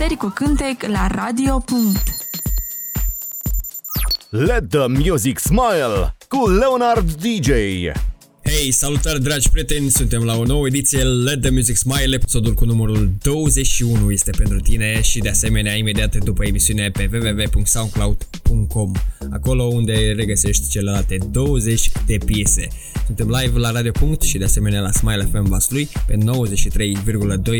învățări cu cântec la radio. Let the music smile cu Leonard DJ. Hei, salutări dragi prieteni, suntem la o nouă ediție Let the Music Smile, episodul cu numărul 21 este pentru tine și de asemenea imediat după emisiune pe www.soundcloud.com, acolo unde regăsești celelalte 20 de piese. Suntem live la Radio Punct și de asemenea la Smile FM Vaslui pe 93,2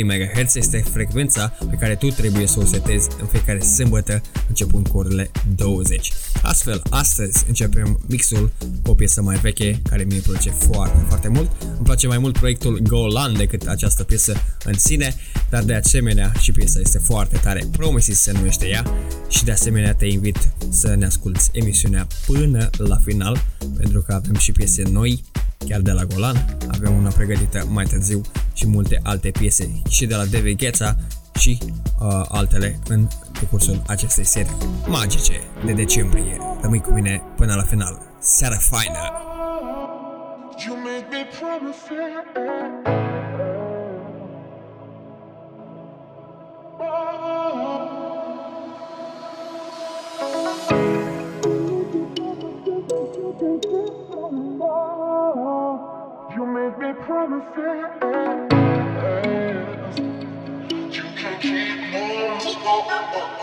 MHz este frecvența pe care tu trebuie să o setezi în fiecare sâmbătă începând cu orele 20. Astfel, astăzi începem mixul cu o piesă mai veche care mi-e place foarte, foarte mult. Îmi place mai mult proiectul Golan decât această piesă în sine, dar de asemenea și piesa este foarte tare. Promises se numește ea și de asemenea te invit să ne asculti emisiunea până la final pentru că avem și piese noi chiar de la Golan, avem una pregătită mai târziu și multe alte piese și de la David Gheța și uh, altele în decursul acestei serii magice de decembrie. Rămâi cu mine până la final. Seara faină! You make me promise. promises. You can keep on smoking.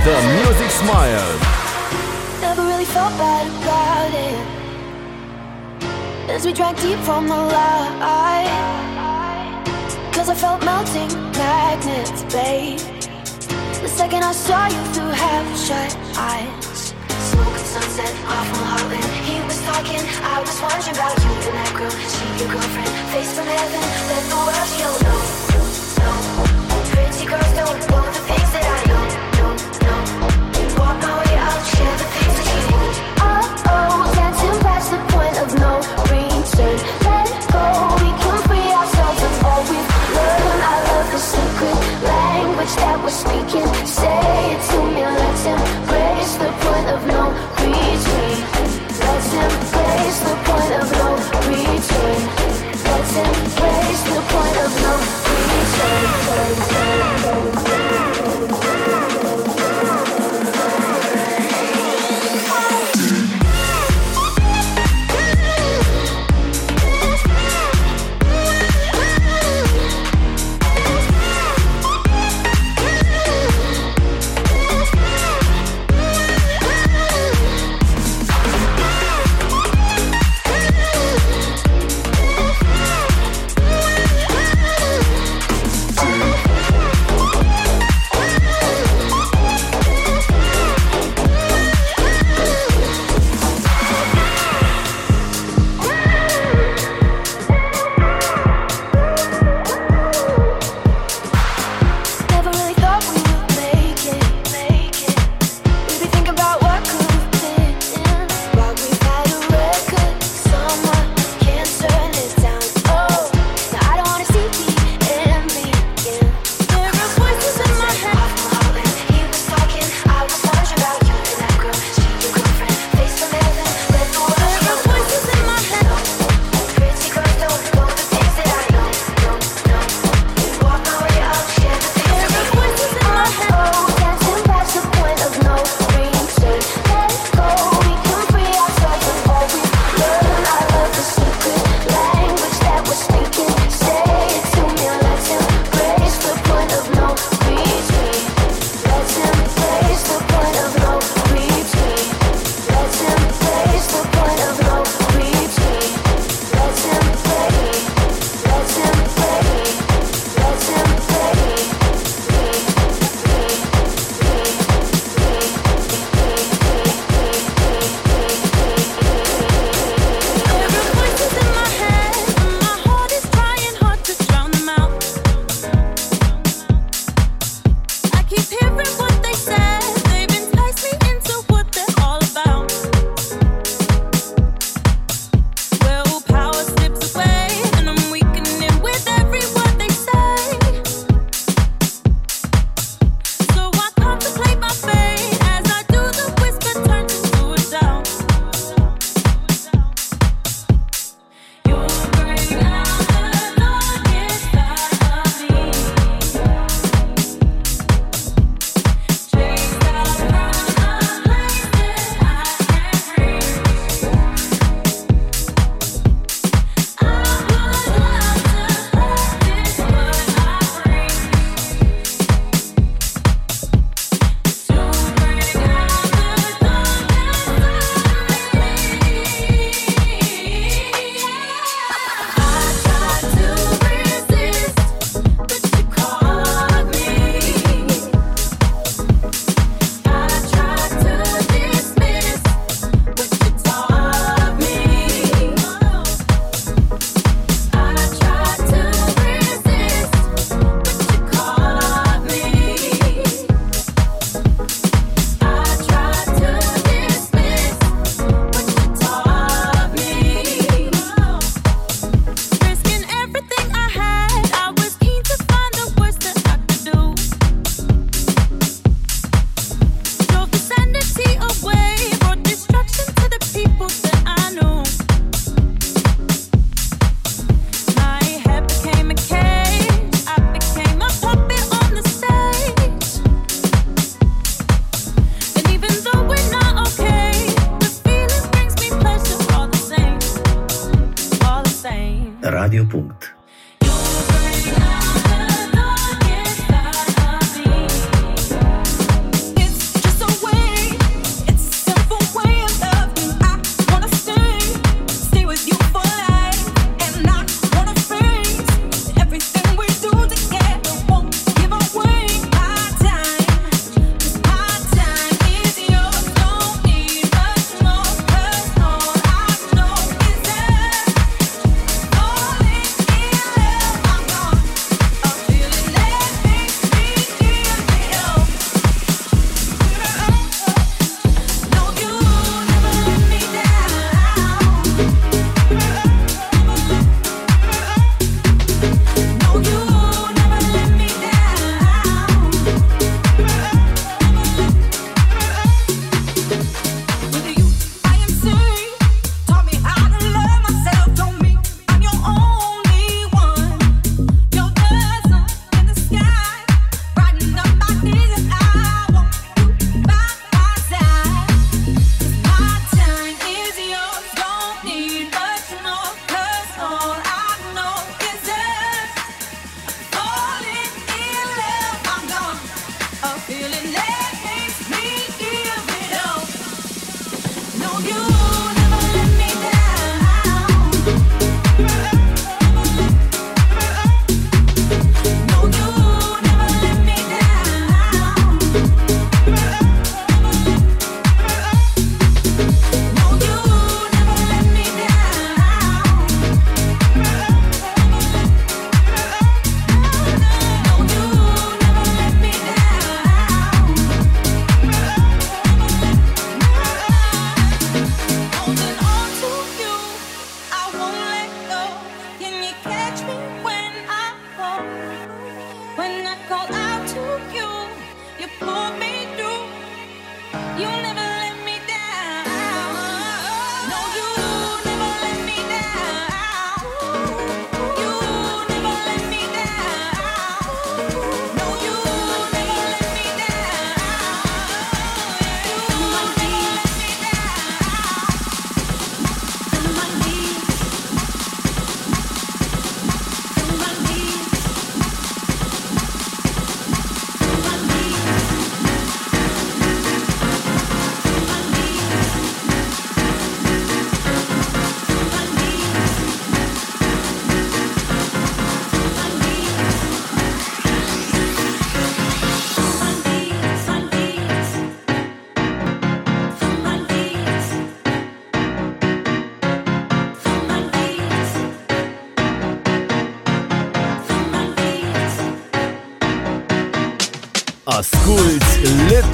The Music Smile. Never really felt bad about it. As we drank deep from the light. Cause I felt melting magnets, babe. The second I saw you through half shut eyes. Smoke and sunset off my heartland. He was talking, I was wondering about you and that girl. She your girlfriend, face from heaven. Let the world you know. No, pretty girls don't want speaking. Say it to me, let's embrace the point of no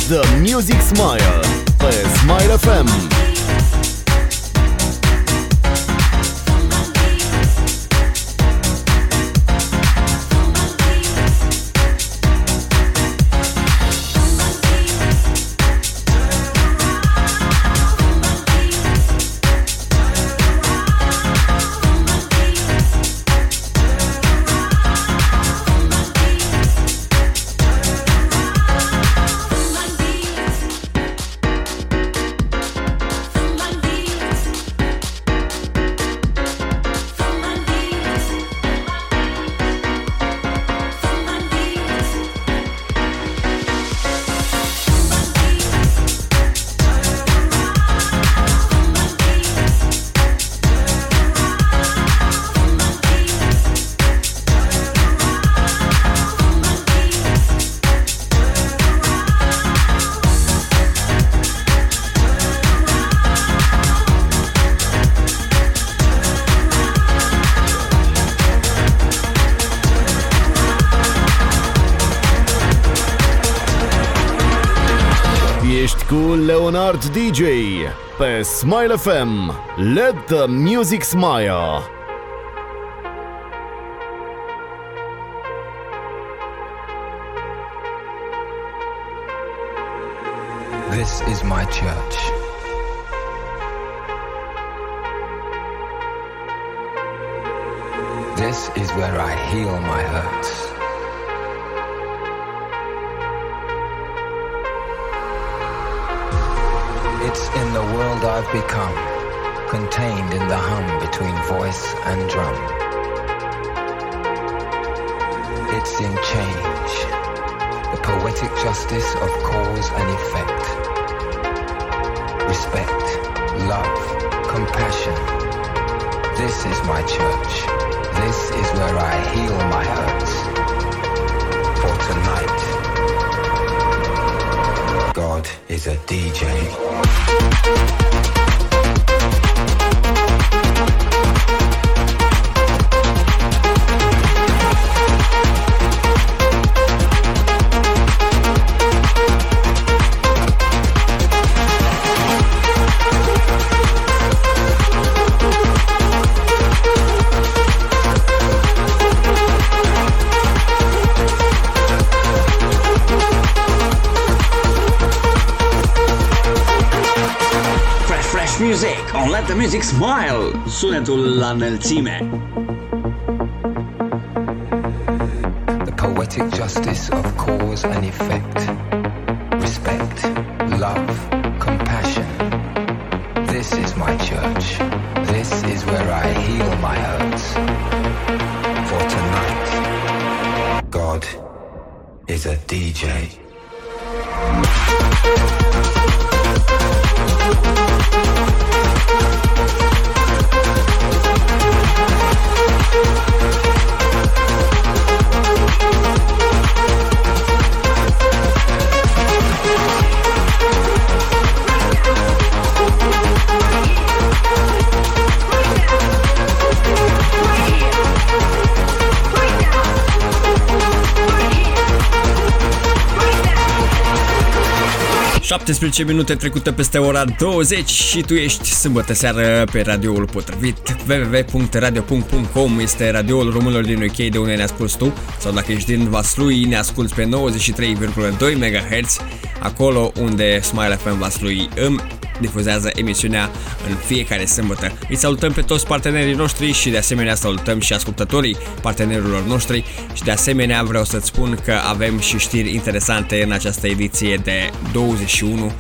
the Music Smile pe Smile FM. Leonard DJ pe Smile FM. Let the music smile. This is my church. This is where I heal my hurts. Become, contained in the hum between voice and drum. it's in change. The poetic justice of cause and effect. Respect, love, compassion. This is my church. This is where I heal my hurts. For tonight, God is a DJ. Smile Sunetul la înălțime 15 minute trecute peste ora 20 și tu ești sâmbătă seară pe radioul potrivit. www.radio.com este radioul românilor din UK de unde ne asculti tu sau dacă ești din Vaslui ne asculti pe 93,2 MHz acolo unde Smile FM Vaslui îmi difuzează emisiunea în fiecare sâmbătă. Îi salutăm pe toți partenerii noștri și de asemenea salutăm și ascultătorii partenerilor noștri și de asemenea vreau să-ți spun că avem și știri interesante în această ediție de 21 uh,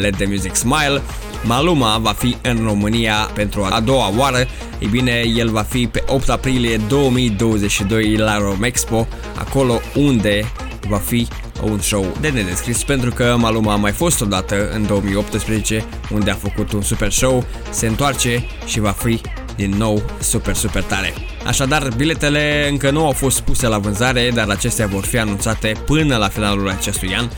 Let the Music Smile. Maluma va fi în România pentru a doua oară. Ei bine, el va fi pe 8 aprilie 2022 la Romexpo, acolo unde va fi un show de nedescris pentru că Maluma a mai fost odată în 2018 unde a făcut un super show, se întoarce și va fi din nou super super tare. Așadar, biletele încă nu au fost puse la vânzare, dar acestea vor fi anunțate până la finalul acestui an.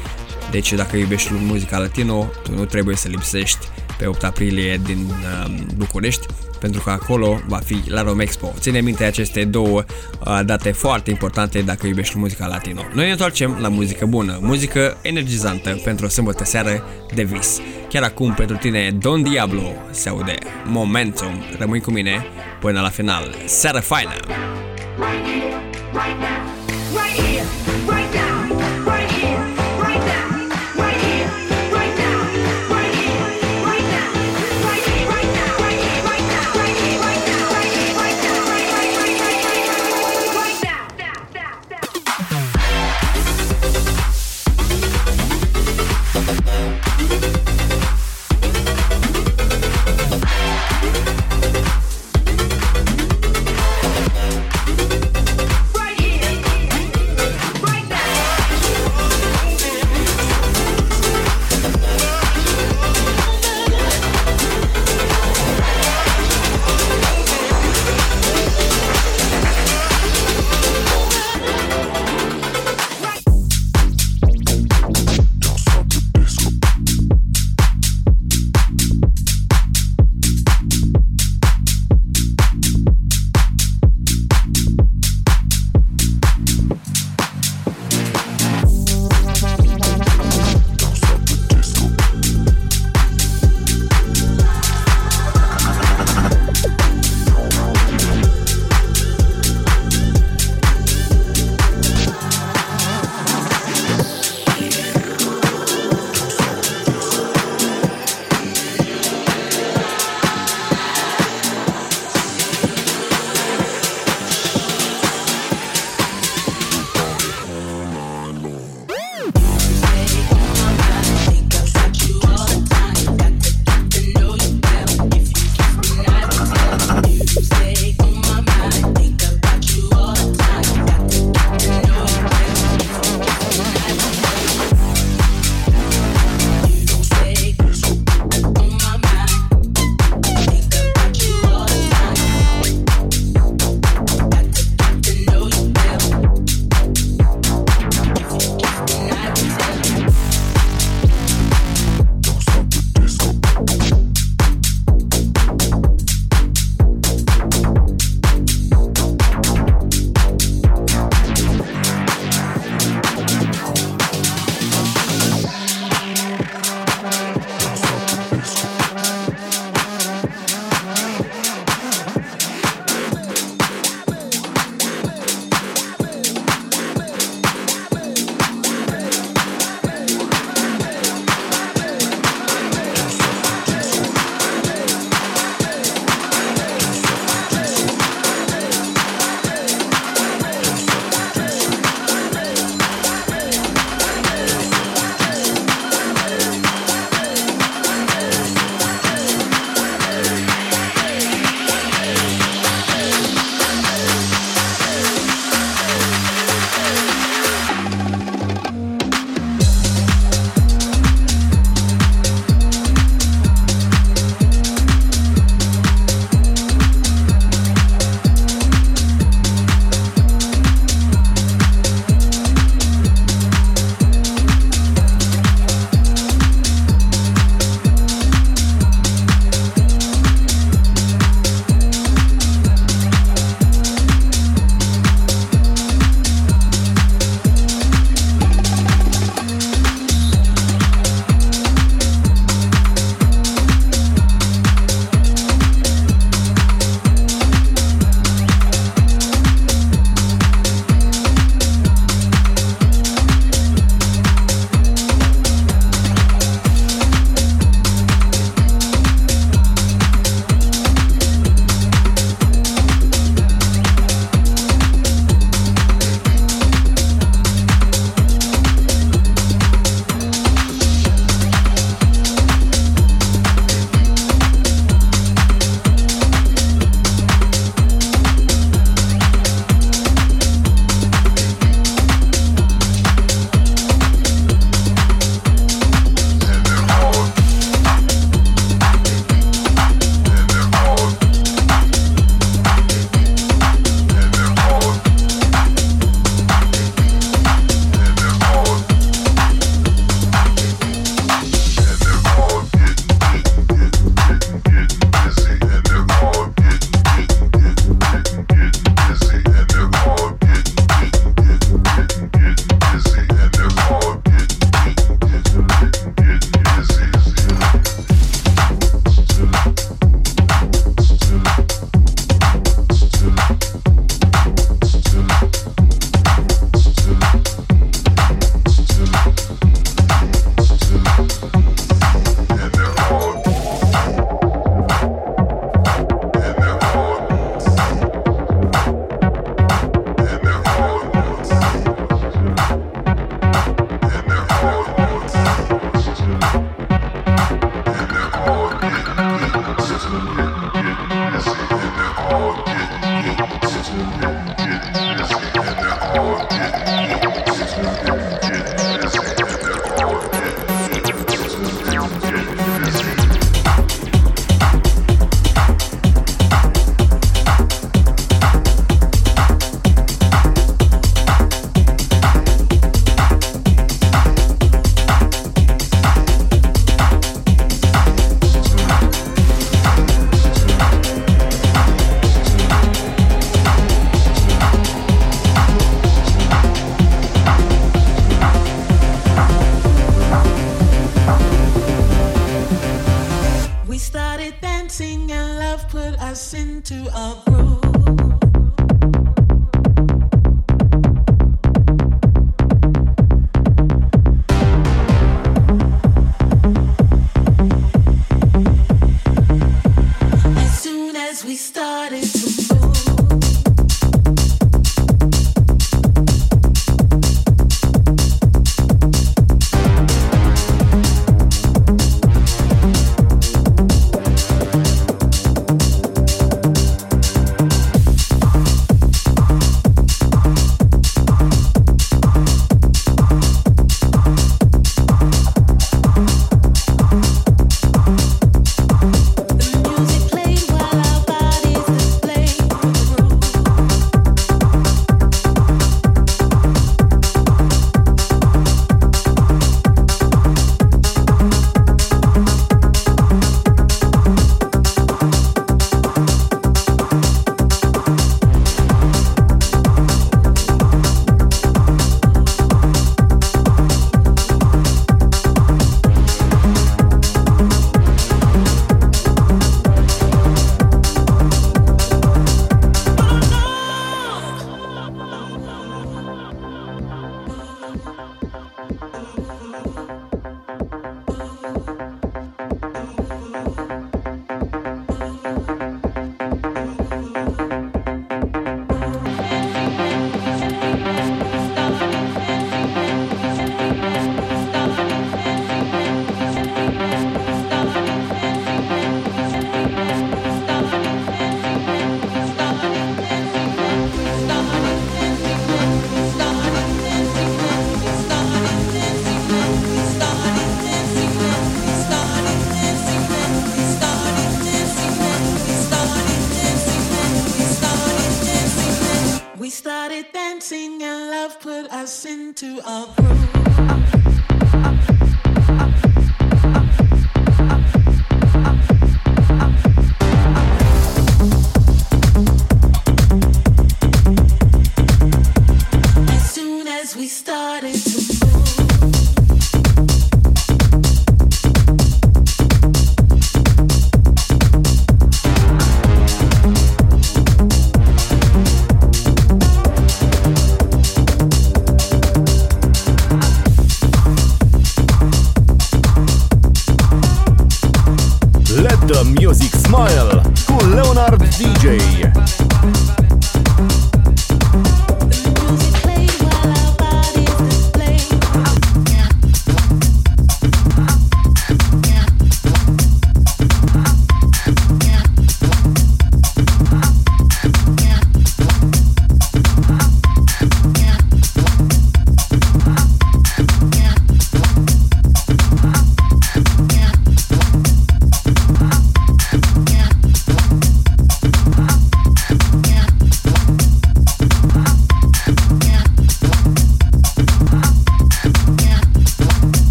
Deci dacă iubești muzica latino, tu nu trebuie să lipsești pe 8 aprilie din uh, București, pentru că acolo va fi la Romexpo. Ține minte aceste două uh, date foarte importante dacă iubești muzica latino. Noi ne întoarcem la muzică bună, muzică energizantă pentru o sâmbătă seară de vis. Chiar acum pentru tine Don Diablo se aude Momentum. Rămâi cu mine până la final. Seară faină! Right here, right now, right here, right now,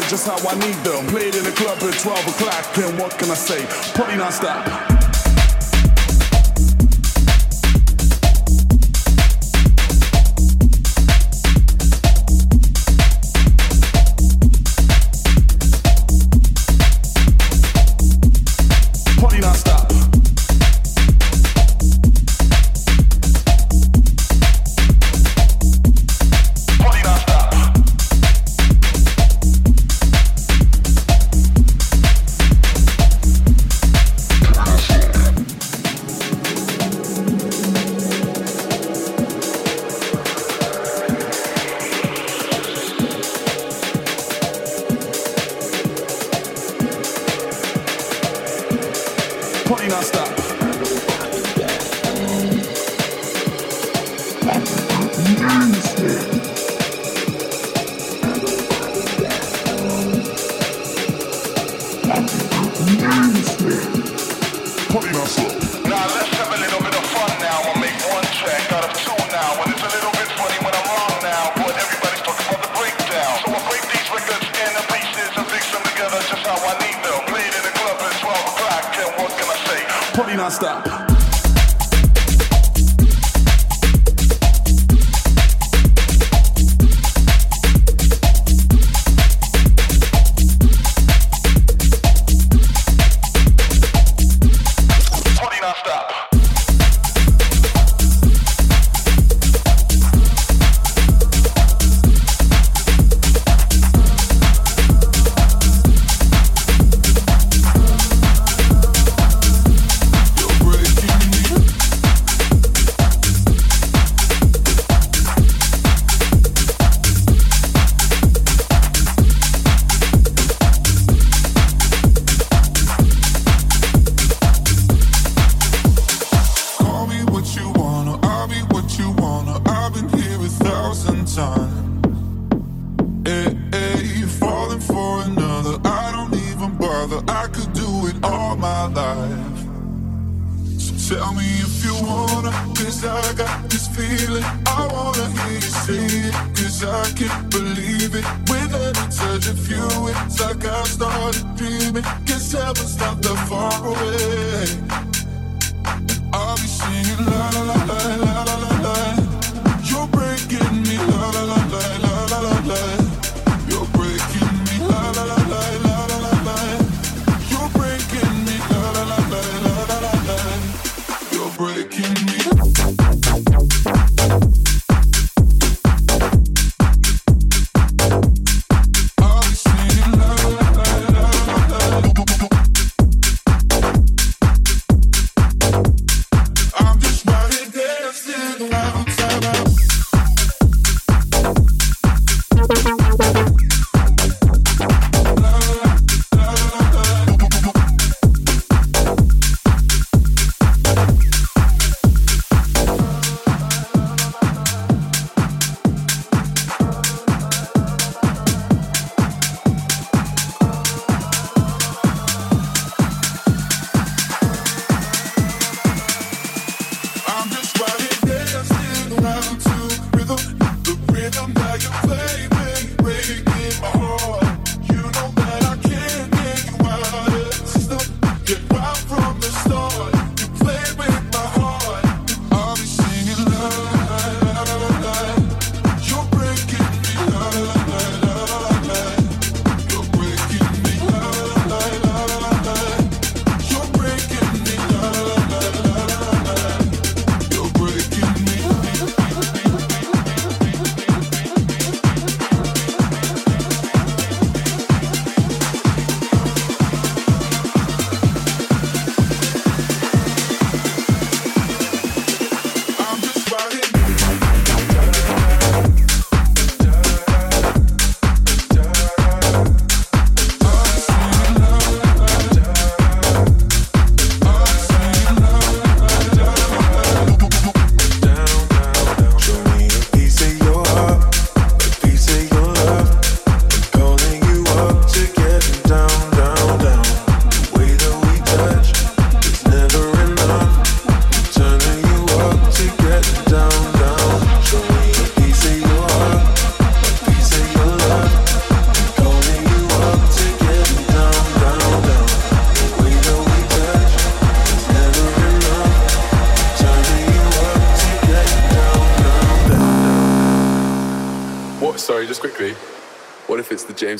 just how I need them. Played in the club at 12 o'clock, and what can I say? Party non-stop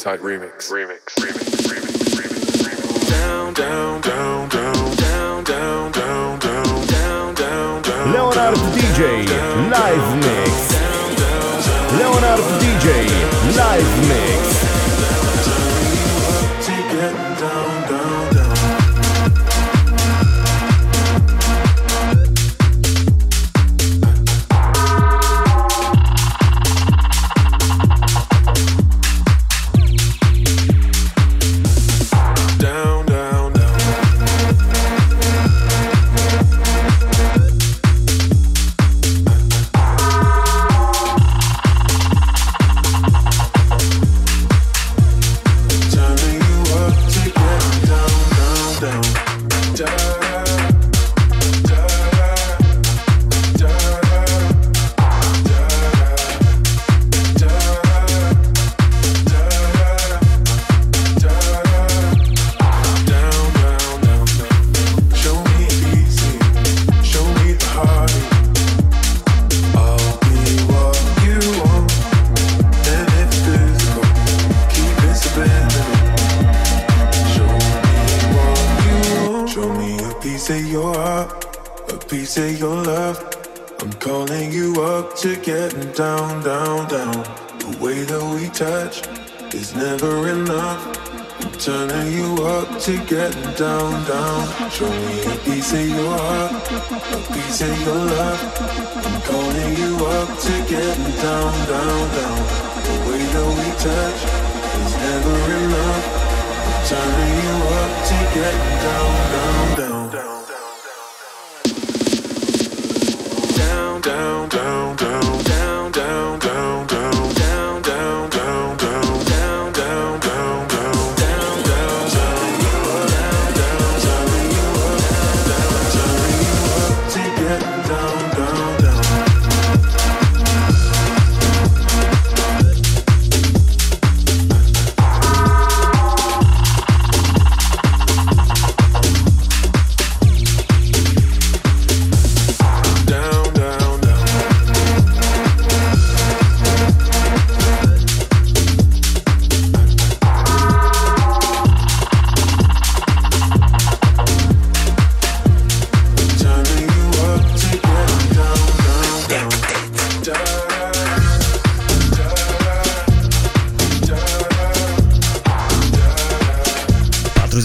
Suicide Remix. Remix.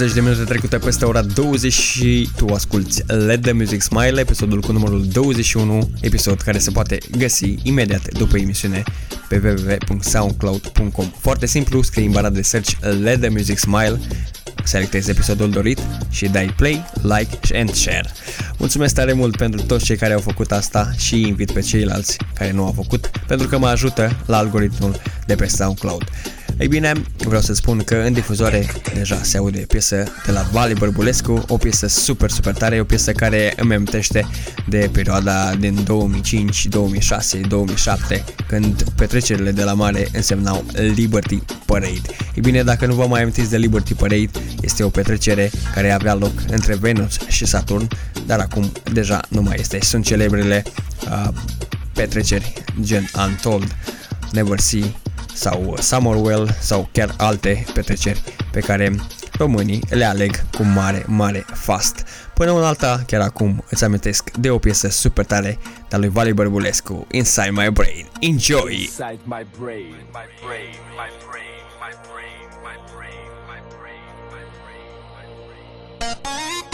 20 de minute trecute peste ora 20 și tu asculti Let The Music Smile, episodul cu numărul 21, episod care se poate găsi imediat după emisiune pe www.soundcloud.com. Foarte simplu, scrii în bara de search Let The Music Smile, selectezi episodul dorit și dai play, like and share. Mulțumesc tare mult pentru toți cei care au făcut asta și invit pe ceilalți care nu au făcut pentru că mă ajută la algoritmul de pe SoundCloud. Ei bine, vreau să spun că în difuzoare deja se aude piesă de la Vali Bărbulescu, o piesă super, super tare, o piesă care îmi amintește de perioada din 2005, 2006, 2007, când petrecerile de la mare însemnau Liberty Parade. Ei bine, dacă nu vă mai amintiți de Liberty Parade, este o petrecere care avea loc între Venus și Saturn, dar acum deja nu mai este. Sunt celebrele uh, petreceri gen Untold, Never See sau Summerwell sau chiar alte petreceri pe care românii le aleg cu mare, mare fast. Până în alta, chiar acum îți amintesc de o piesă super tare de lui Vali Bărbulescu, Inside My Brain. Enjoy! Inside my brain, my brain, my brain, my brain, my brain, my brain, my brain, my brain.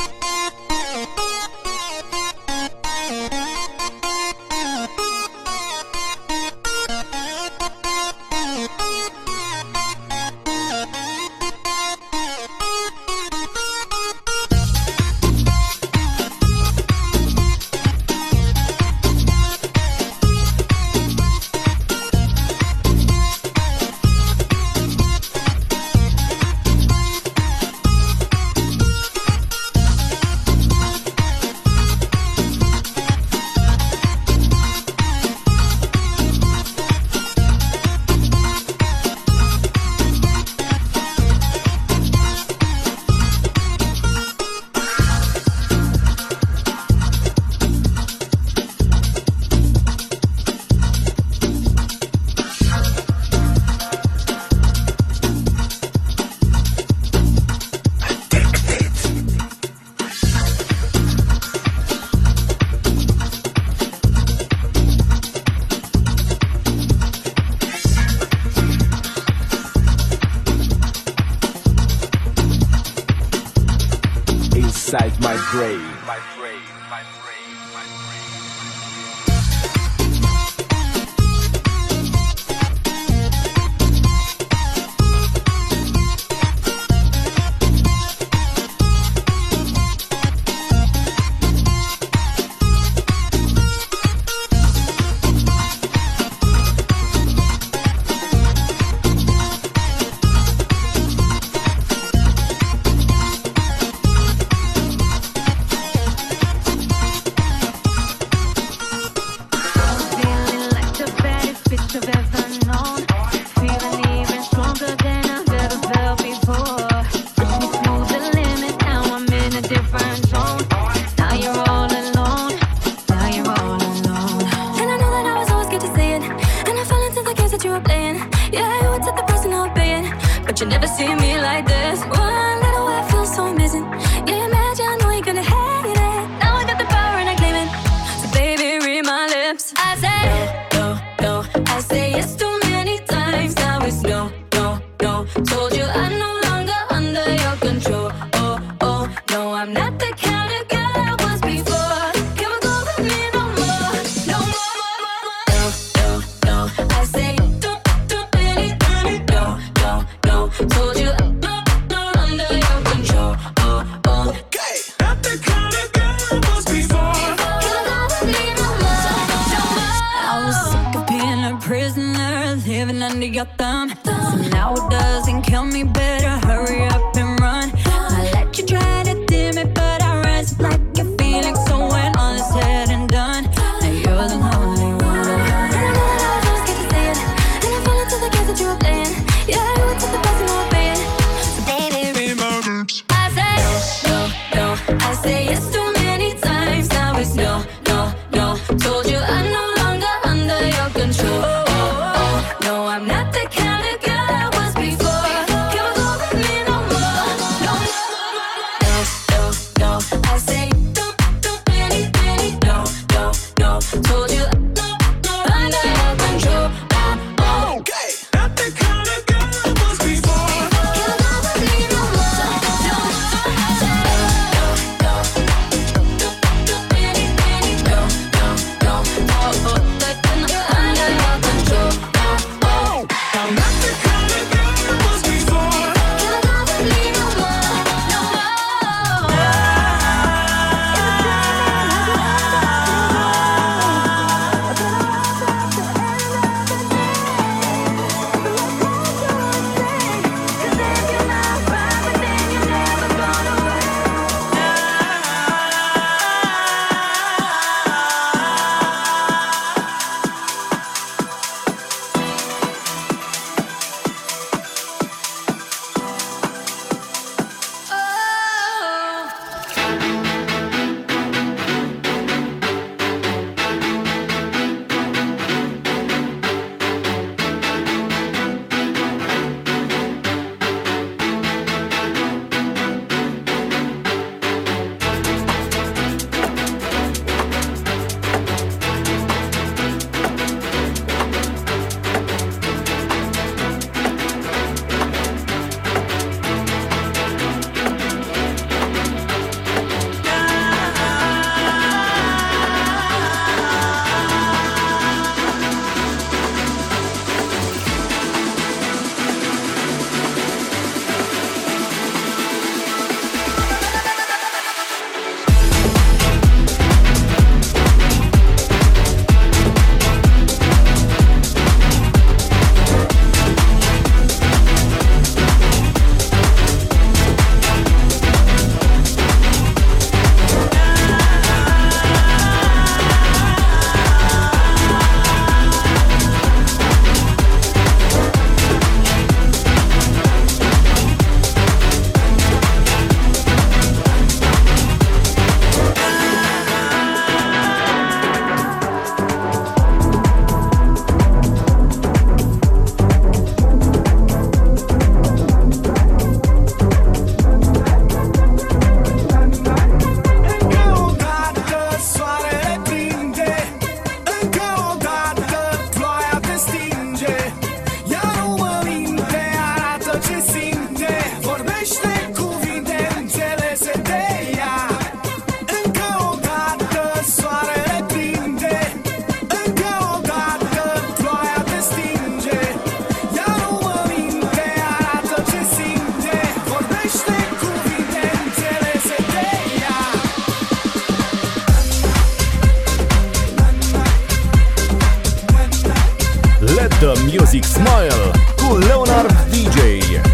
The Music Smile cu Leonard DJ.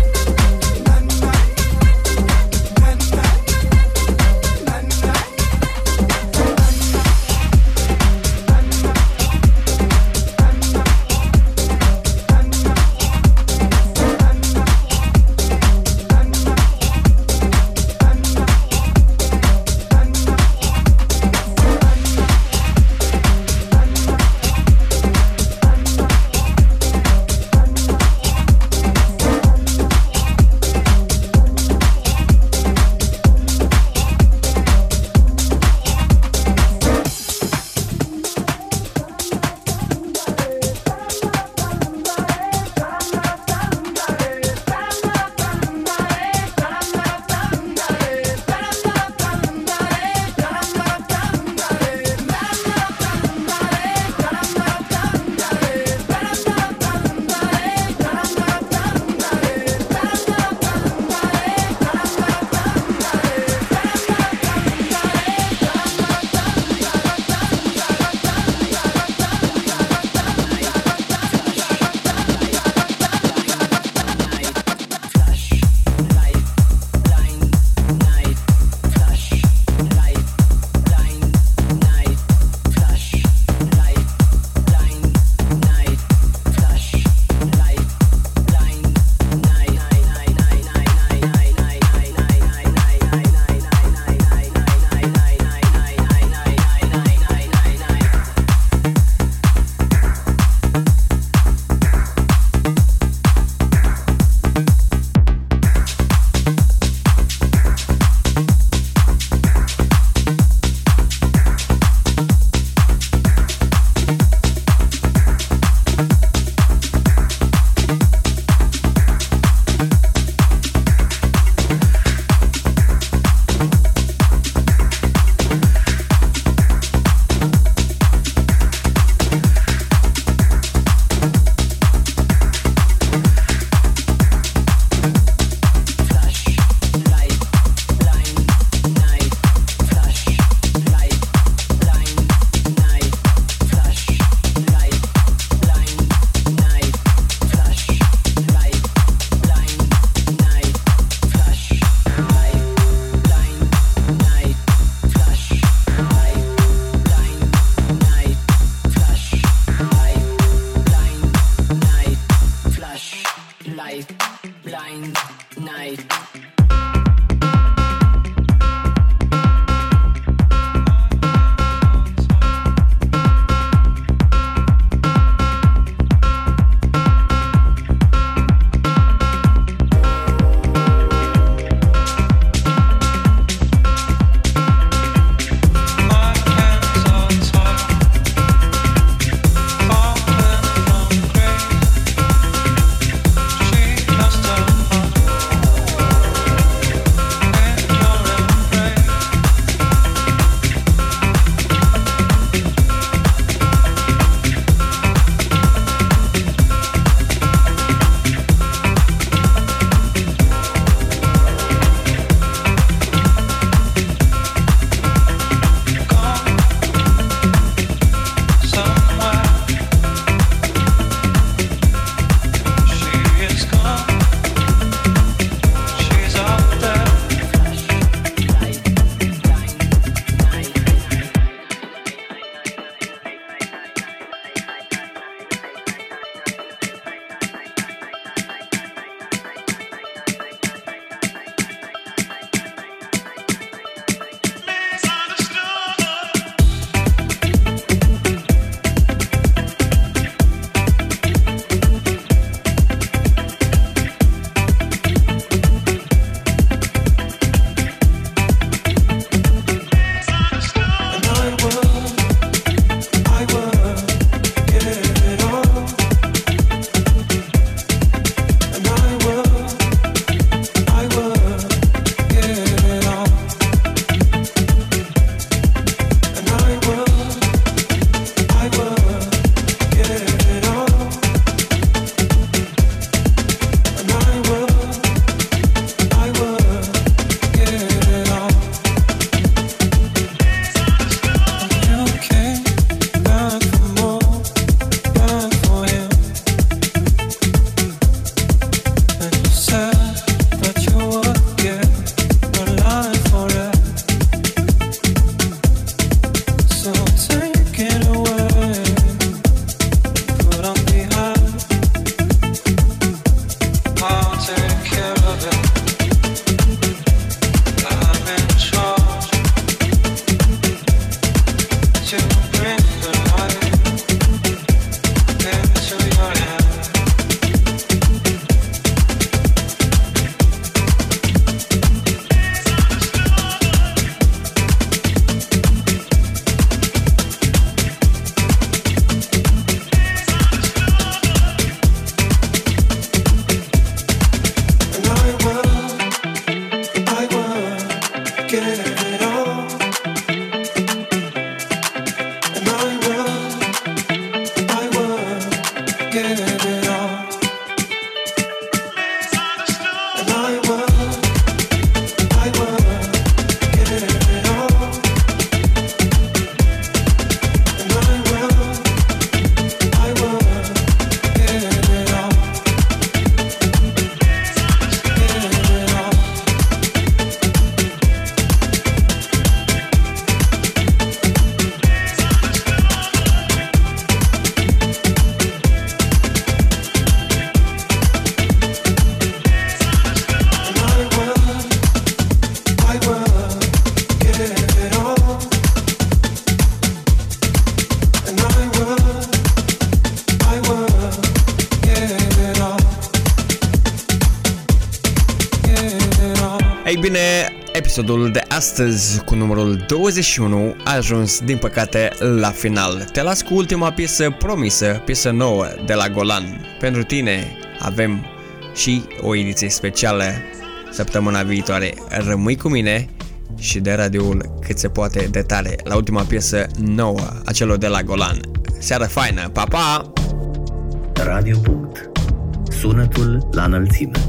Bine, episodul de astăzi cu numărul 21 a ajuns din păcate la final. Te las cu ultima piesă promisă, piesă nouă de la Golan. Pentru tine avem și o ediție specială săptămâna viitoare. Rămâi cu mine și de radioul cât se poate de tare la ultima piesă nouă a celor de la Golan. Seară faină, pa, pa! Radio. Punct. Sunetul la înălțime.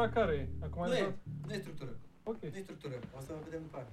Structura care e? Acum Nu ai e, dat- nu e structură. Ok. Nu e structură. O să vedem după aia.